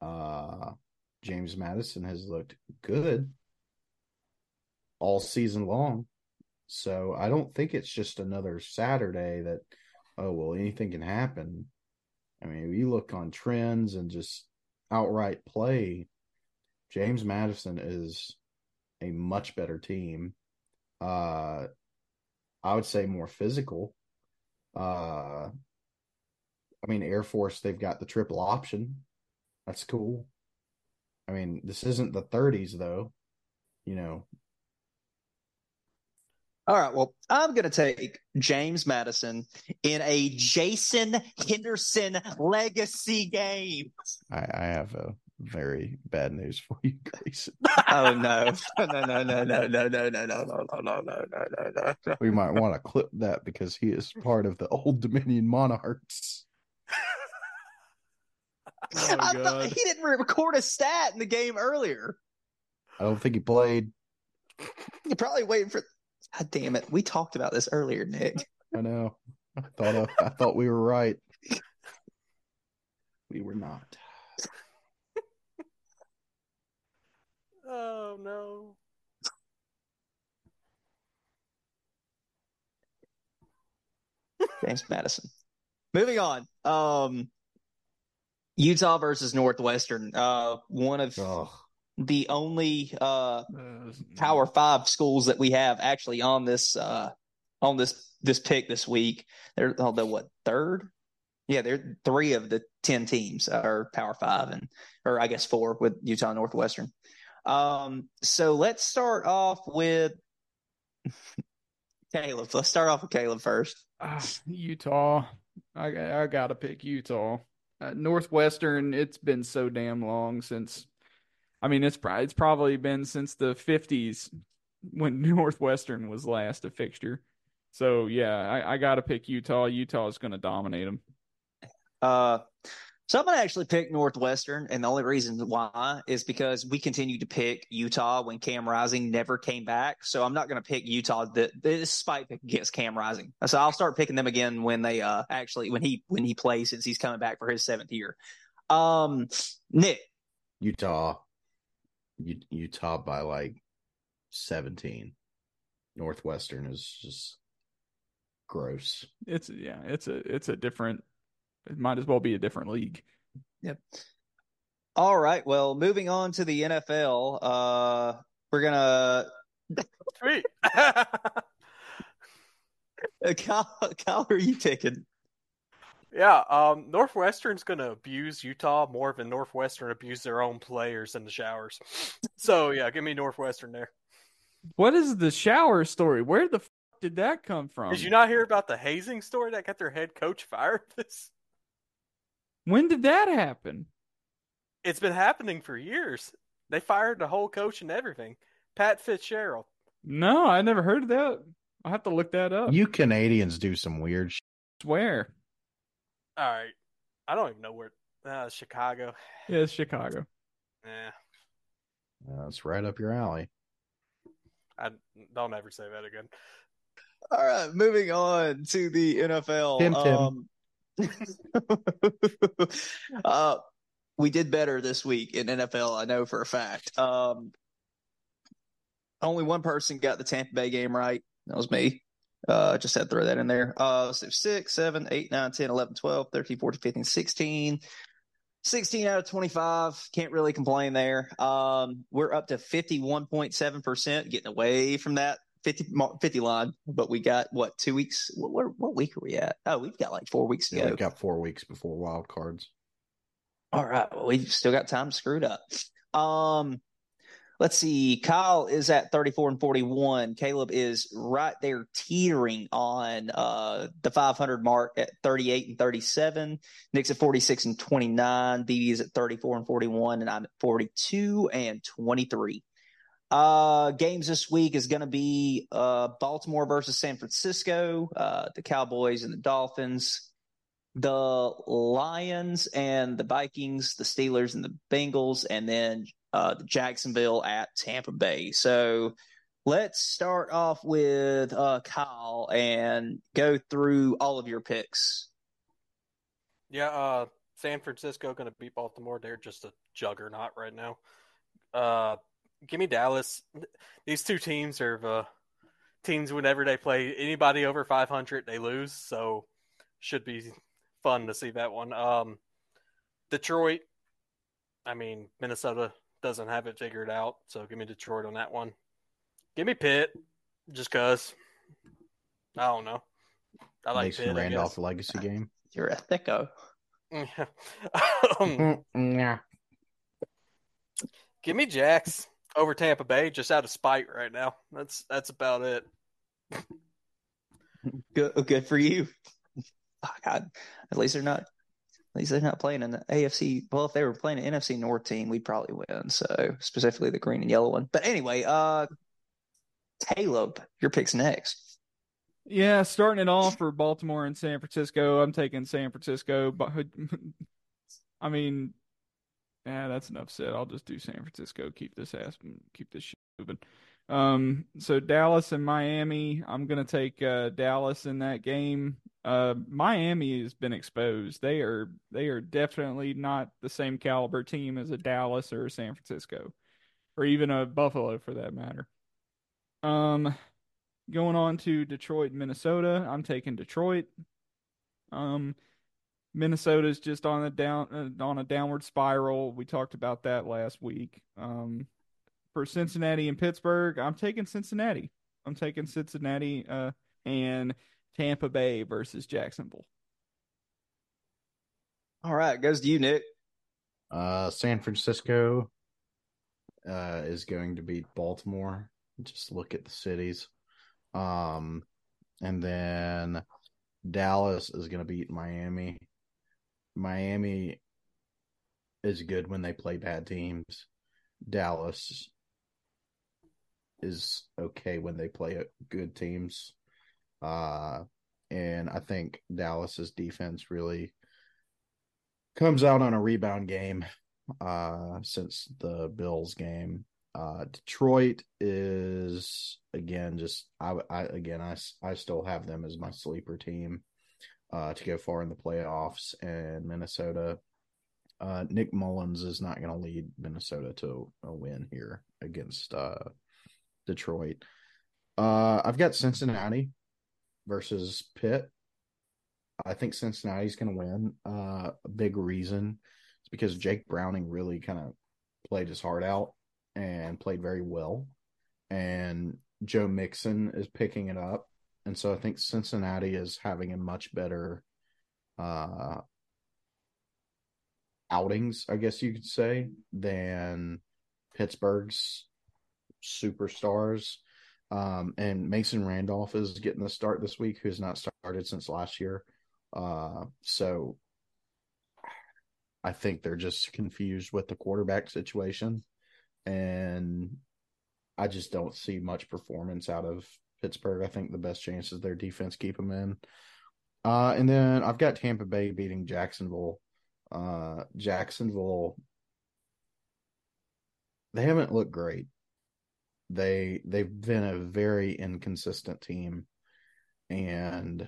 Uh, James Madison has looked good all season long. So I don't think it's just another Saturday that, oh, well, anything can happen. I mean, you look on trends and just outright play, James Madison is a much better team. Uh, I would say more physical. Uh, I mean, Air Force, they've got the triple option. That's cool. I mean, this isn't the 30s, though. You know, All right. Well, I'm going to take James Madison in a Jason Henderson legacy game. I, I have a very bad news for you, Grayson. Oh no! No! No! No! No! No! No! No! No! No! No! No! No! No! No! No! No! We might want to clip that because he is part of the Old Dominion Monarchs. Oh I thought he didn't record a stat in the game earlier. I don't think he played. You're probably waiting for. God damn it! We talked about this earlier, Nick. I know. I thought I, I thought we were right. We were not. Oh no. James Madison. Moving on. Um, Utah versus Northwestern. Uh, one of Oh, the only uh Uh, Power Five schools that we have actually on this uh on this this pick this week. They're oh, the what third? Yeah, they're three of the ten teams are Power Five, and or I guess four with Utah Northwestern. Um, so let's start off with Caleb. Let's start off with Caleb first. Ah, Utah. I I gotta pick Utah. Uh, Northwestern. It's been so damn long since. I mean, it's probably it's probably been since the fifties when Northwestern was last a fixture. So yeah, I, I gotta pick Utah. Utah is gonna dominate them. Uh, so I'm going to actually pick Northwestern, and the only reason why is because we continued to pick Utah when Cam Rising never came back. So I'm not going to pick Utah th- despite pick against Cam Rising. So I'll start picking them again when they uh actually when he when he plays since he's coming back for his seventh year. Um, Nick, Utah. U- Utah by like 17. Northwestern is just gross. It's yeah, it's a it's a different. It might as well be a different league. Yep. All right. Well, moving on to the NFL. Uh, we're gonna Sweet. Kyle, Kyle, are you picking? Yeah, um, Northwestern's going to abuse Utah more than Northwestern abuse their own players in the showers. So, yeah, give me Northwestern there. What is the shower story? Where the f- did that come from? Did you not hear about the hazing story that got their head coach fired? This When did that happen? It's been happening for years. They fired the whole coach and everything. Pat Fitzgerald. No, I never heard of that. I'll have to look that up. You Canadians do some weird shit. swear. All right. I don't even know where. Uh, Chicago. Yeah, it's Chicago. Yeah. That's right up your alley. I don't ever say that again. All right, moving on to the NFL. Tim, Tim. Um, uh, we did better this week in NFL. I know for a fact. Um, only one person got the Tampa Bay game right. That was me. Uh, just had to throw that in there. Uh, so 6, 7, 8, 9, 10, 11, 12, 13, 14, 15, 16, 16 out of 25. Can't really complain there. Um, we're up to 51.7%, getting away from that 50, 50 line, but we got what, two weeks? What, what, what week are we at? Oh, we've got like four weeks Yeah, go. we've got four weeks before wild cards. All right. Well, we've still got time screwed up. Um, let's see. Kyle is at 34 and 41. Caleb is right there teetering on uh, the 500 mark at 38 and 37. Nick's at 46 and 29. BB is at 34 and 41. And I'm at 42 and 23. Uh, games this week is going to be uh, Baltimore versus San Francisco, uh, the Cowboys and the Dolphins the Lions and the Vikings, the Steelers and the Bengals, and then uh, Jacksonville at Tampa Bay. So let's start off with uh, Kyle and go through all of your picks. Yeah, uh, San Francisco going to beat Baltimore. They're just a juggernaut right now. Uh, give me Dallas. These two teams are uh, teams whenever they play anybody over 500, they lose. So should be fun to see that one. Um, Detroit. I mean, Minnesota doesn't have it figured out, so give me Detroit on that one. Give me Pitt, just cause. I don't know. I like Mason Pitt. Randolph guess. legacy game. You're a thicko. Yeah. um, yeah. give me Jacks over Tampa Bay, just out of spite right now. That's that's about it. Good, good for you. Oh, God, at least they're not. At least they're not playing in the AFC. Well, if they were playing an NFC North team, we'd probably win. So specifically the green and yellow one. But anyway, uh, Caleb, your picks next. Yeah, starting it off for Baltimore and San Francisco. I'm taking San Francisco, but I mean, yeah, that's enough said. I'll just do San Francisco. Keep this ass, keep this shit moving. Um, so Dallas and Miami. I'm gonna take uh, Dallas in that game. Uh, Miami has been exposed. They are they are definitely not the same caliber team as a Dallas or a San Francisco, or even a Buffalo for that matter. Um, going on to Detroit, Minnesota. I'm taking Detroit. Um, Minnesota's just on a down uh, on a downward spiral. We talked about that last week. Um, for Cincinnati and Pittsburgh, I'm taking Cincinnati. I'm taking Cincinnati uh, and Tampa Bay versus Jacksonville. All right, goes to you, Nick. Uh, San Francisco uh, is going to beat Baltimore. Just look at the cities. Um, and then Dallas is going to beat Miami. Miami is good when they play bad teams. Dallas is okay when they play good teams. Uh, and I think Dallas's defense really comes out on a rebound game uh, since the Bills game. Uh, Detroit is again just I, I again I, I still have them as my sleeper team uh, to go far in the playoffs, and Minnesota. Uh, Nick Mullens is not going to lead Minnesota to a win here against uh, Detroit. Uh, I've got Cincinnati versus Pitt. I think Cincinnati's going to win. Uh, a big reason is because Jake Browning really kind of played his heart out and played very well, and Joe Mixon is picking it up, and so I think Cincinnati is having a much better uh, outings, I guess you could say, than Pittsburgh's superstars. Um, and Mason Randolph is getting the start this week, who's not started since last year. Uh, so I think they're just confused with the quarterback situation. And I just don't see much performance out of Pittsburgh. I think the best chance is their defense keep them in. Uh, and then I've got Tampa Bay beating Jacksonville. Uh, Jacksonville, they haven't looked great. They they've been a very inconsistent team, and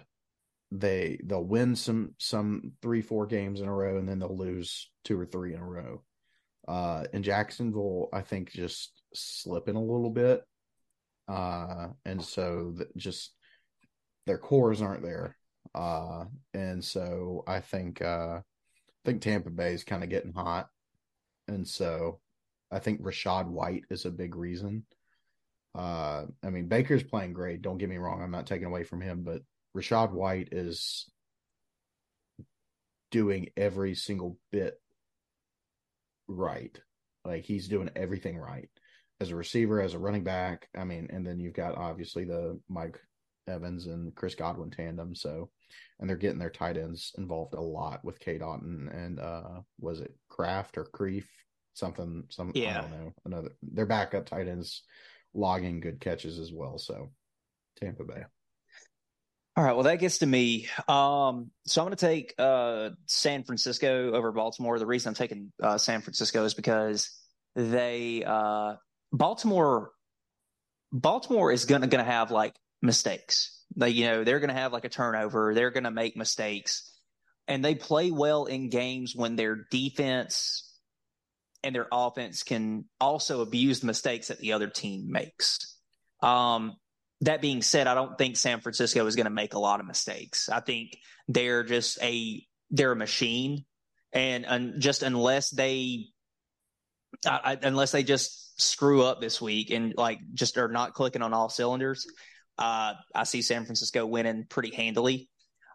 they they'll win some some three four games in a row, and then they'll lose two or three in a row. Uh, and Jacksonville, I think, just slipping a little bit, uh, and so just their cores aren't there. Uh, and so I think uh, I think Tampa Bay is kind of getting hot, and so I think Rachaad White is a big reason. Uh, I mean Baker's playing great. Don't get me wrong. I'm not taking away from him, but Rachaad White is doing every single bit right. Like he's doing everything right as a receiver, as a running back. I mean, and then you've got obviously the Mike Evans and Chris Godwin tandem. So, and they're getting their tight ends involved a lot with Cade Otton and uh, was it Kraft or Creef? Something, some Yeah. I don't know. Another, their backup tight ends logging good catches as well. So, Tampa Bay. All right, well that gets to me. Um, so I'm going to take uh, San Francisco over Baltimore. The reason I'm taking uh, San Francisco is because they uh, Baltimore Baltimore is going to going to have like mistakes. They you know they're going to have like a turnover. They're going to make mistakes, and they play well in games when their defense and their offense can also abuse the mistakes that the other team makes. Um, that being said, I don't think San Francisco is going to make a lot of mistakes. I think they're just a they're a machine, and, just unless they I, I, unless they just screw up this week and like just are not clicking on all cylinders, uh, I see San Francisco winning pretty handily.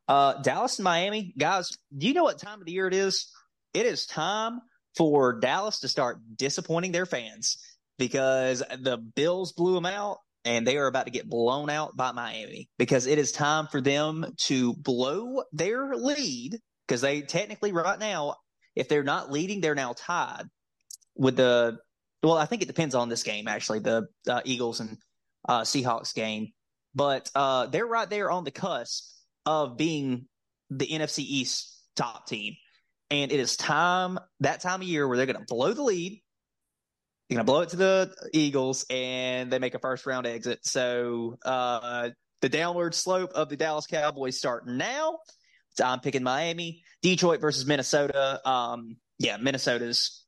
Uh, Dallas and Miami, guys, do you know what time of the year it is? It is time for Dallas to start disappointing their fans because the Bills blew them out and they are about to get blown out by Miami because it is time for them to blow their lead because they technically right now, if they're not leading, they're now tied with the. Well, I think it depends on this game actually, the uh, Eagles and uh, Seahawks game, but uh, they're right there on the cusp of being the NFC East top team, and it is time that time of year where they're going to blow the lead they're gonna blow it to the Eagles, and they make a first round exit. So uh, the downward slope of the Dallas Cowboys start now. So I'm picking Miami, Detroit versus Minnesota. Um, yeah, Minnesota's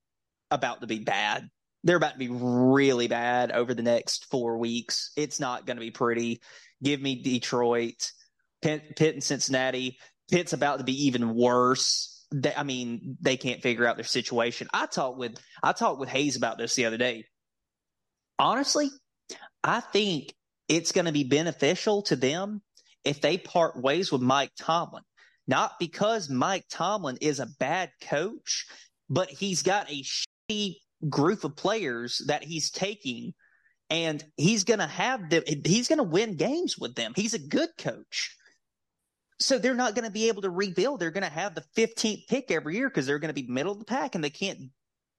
about to be bad. They're about to be really bad over the next four weeks. It's not going to be pretty. Give me Detroit, Pitt, Pitt and Cincinnati. Pitt's about to be even worse they, I mean, they can't figure out their situation. I talked with I talked with Hayes about this the other day. Honestly, I think it's going to be beneficial to them if they part ways with Mike Tomlin. Not because Mike Tomlin is a bad coach, but he's got a shitty group of players that he's taking and he's going to have them he's going to win games with them. He's a good coach. So they're not going to be able to rebuild. They're going to have the 15th pick every year because they're going to be middle of the pack and they can't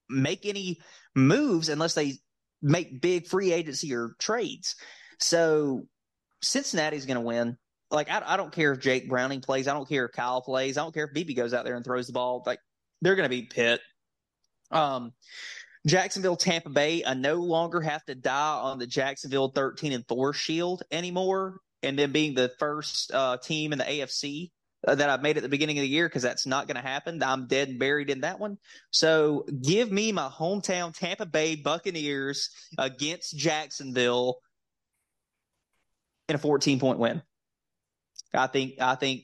make any moves unless they make big free agency or trades. So Cincinnati's going to win. Like I, I, don't care if Jake Browning plays. I don't care if Kyle plays. I don't care if BB goes out there and throws the ball. Like they're going to be Pitt. Um, Jacksonville, Tampa Bay. I no longer have to die on the Jacksonville 13 and 4 shield anymore and then being the first uh, team in the AFC uh, that I've made at the beginning of the year because that's not going to happen. I'm dead and buried in that one. So give me my hometown Tampa Bay Buccaneers against Jacksonville in a 14 point win. I think I think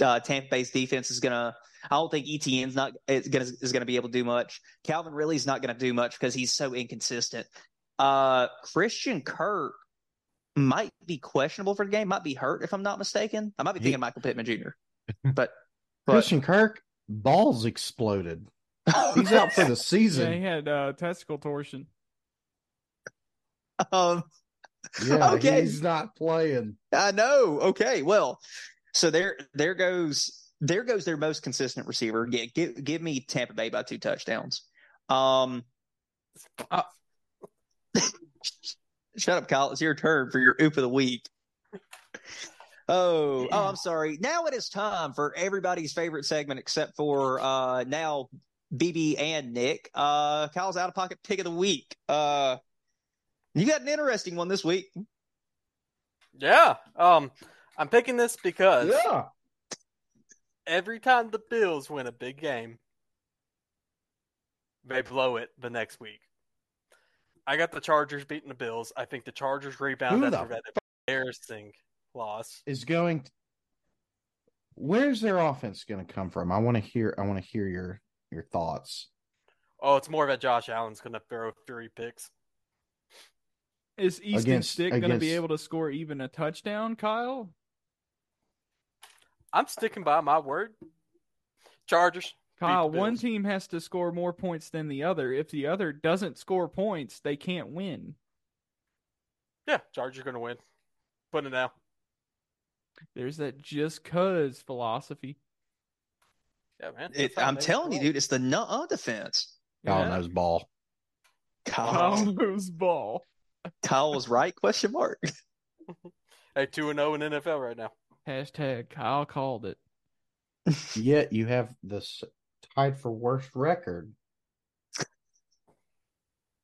uh, Tampa Bay's defense is gonna. I don't think ETN's not is gonna is gonna be able to do much. Calvin Ridley's not gonna do much because he's so inconsistent. Uh, Christian Kirk might be questionable for the game. Might be hurt if I'm not mistaken. I might be thinking He- Michael Pittman Jr. But, but Christian Kirk balls exploded. He's out for the Yeah, season. he had uh, testicle torsion. um, Yeah, Okay. he's not playing. I know. Okay, well, so there there goes there goes their most consistent receiver. Give give, give me Tampa Bay by two touchdowns. Um, uh, shut up, Kyle. It's your turn for your oop of the week. Oh, oh, I'm sorry. Now it is time for everybody's favorite segment, except for uh now BB and Nick. Uh, Kyle's out of pocket pick of the week. Uh, you got an interesting one this week. Yeah. Um, I'm picking this because Yeah. every time the Bills win a big game, they blow it the next week. I got the Chargers beating the Bills. I think the Chargers rebound Who after the that embarrassing loss. Is going Where's their offense going to come from? I want to hear. I want to hear your your thoughts. Oh, it's more of that Josh Allen's going to throw three picks. Is Easton Against- Stick going to be able to score even a touchdown, Kyle? I'm sticking by my word. Chargers. Kyle, one team has to score more points than the other. If the other doesn't score points, they can't win. Yeah, Chargers are going to win. Putting it down. There's that just cuz philosophy. Yeah, man. It, I'm telling you, dude, it's the nuh defense. Kyle Yeah. knows ball. Kyle, Kyle knows ball. Kyle was right? Question mark. Hey, two and zero in NFL right now. Hashtag Kyle called it. Yet you have this tied for worst record.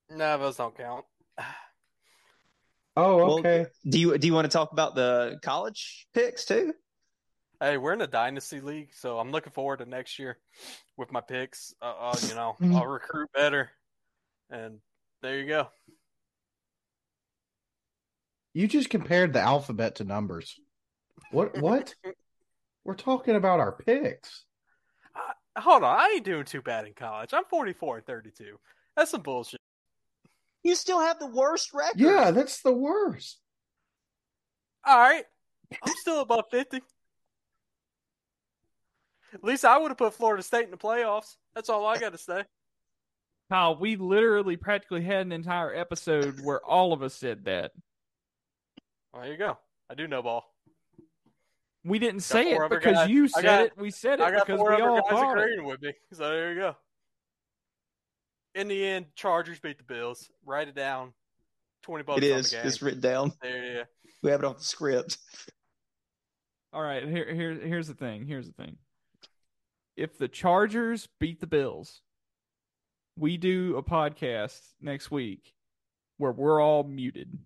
No, those don't count. Oh, Well, okay. Do you do you want to talk about the college picks too? Hey, we're in a dynasty league, so I'm looking forward to next year with my picks. Uh, uh, you know, I'll recruit better, and there you go. you just compared the alphabet to numbers. What? What? We're talking about our picks. Hold on, I ain't doing too bad in college. I'm 44 and 32. That's some bullshit. You still have the worst record. Yeah, that's the worst. All right, I'm still above 50. At least I would have put Florida State in the playoffs. That's all I got to say. Kyle, we literally practically had an entire episode where all of us said that. Well, there you go. I do know ball. We didn't say it because guys- you said got- it. We said it I got because four we other all guys thought it. agreeing with me. So there you go. In the end, Chargers beat the Bills. Write it down. 20 bucks It is. on the game. It's written down. There you go. We have it on the script. All right, here, here, here's the thing. Here's the thing. If the Chargers beat the Bills, we do a podcast next week where we're all muted,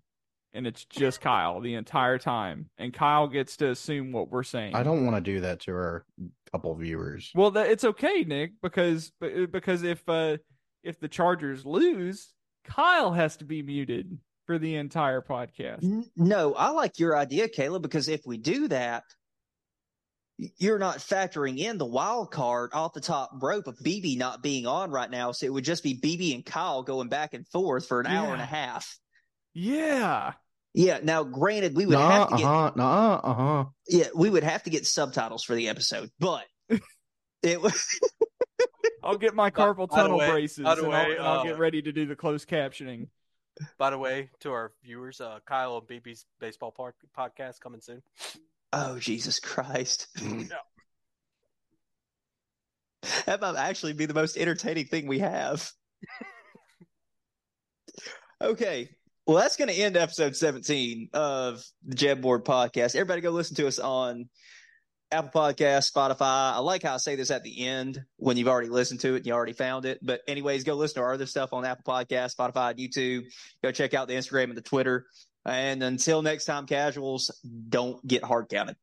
and it's just Kyle the entire time, and Kyle gets to assume what we're saying. I don't want to do that to our couple viewers. Well, that, it's okay, Nick, because because if uh, if the Chargers lose, Kyle has to be muted for the entire podcast. No, I like your idea, Caleb, because if we do that, you're not factoring in the wild card off the top rope of BB not being on right now. So it would just be BB and Kyle going back and forth for an hour and a half. Yeah. Yeah. Now, granted, we would Nah, have to get uh-huh, nah, uh-huh. yeah, we would have to get subtitles for the episode, but it was I'll get my carpal by the tunnel way- braces and, way, I'll, and I'll uh, get ready to do the closed captioning. By the way, to our viewers, uh, Kyle and BB's baseball park podcast coming soon. oh Jesus Christ. Yeah. That might actually be the most entertaining thing we have. okay. Well, that's going to end episode 17 of the JEB Board podcast. Everybody go listen to us on Apple Podcast, Spotify. I like how I say this at the end when you've already listened to it and you already found it. But anyways, go listen to our other stuff on Apple Podcast, Spotify, YouTube. Go check out the Instagram and the Twitter. And until next time, casuals, don't get hard counted.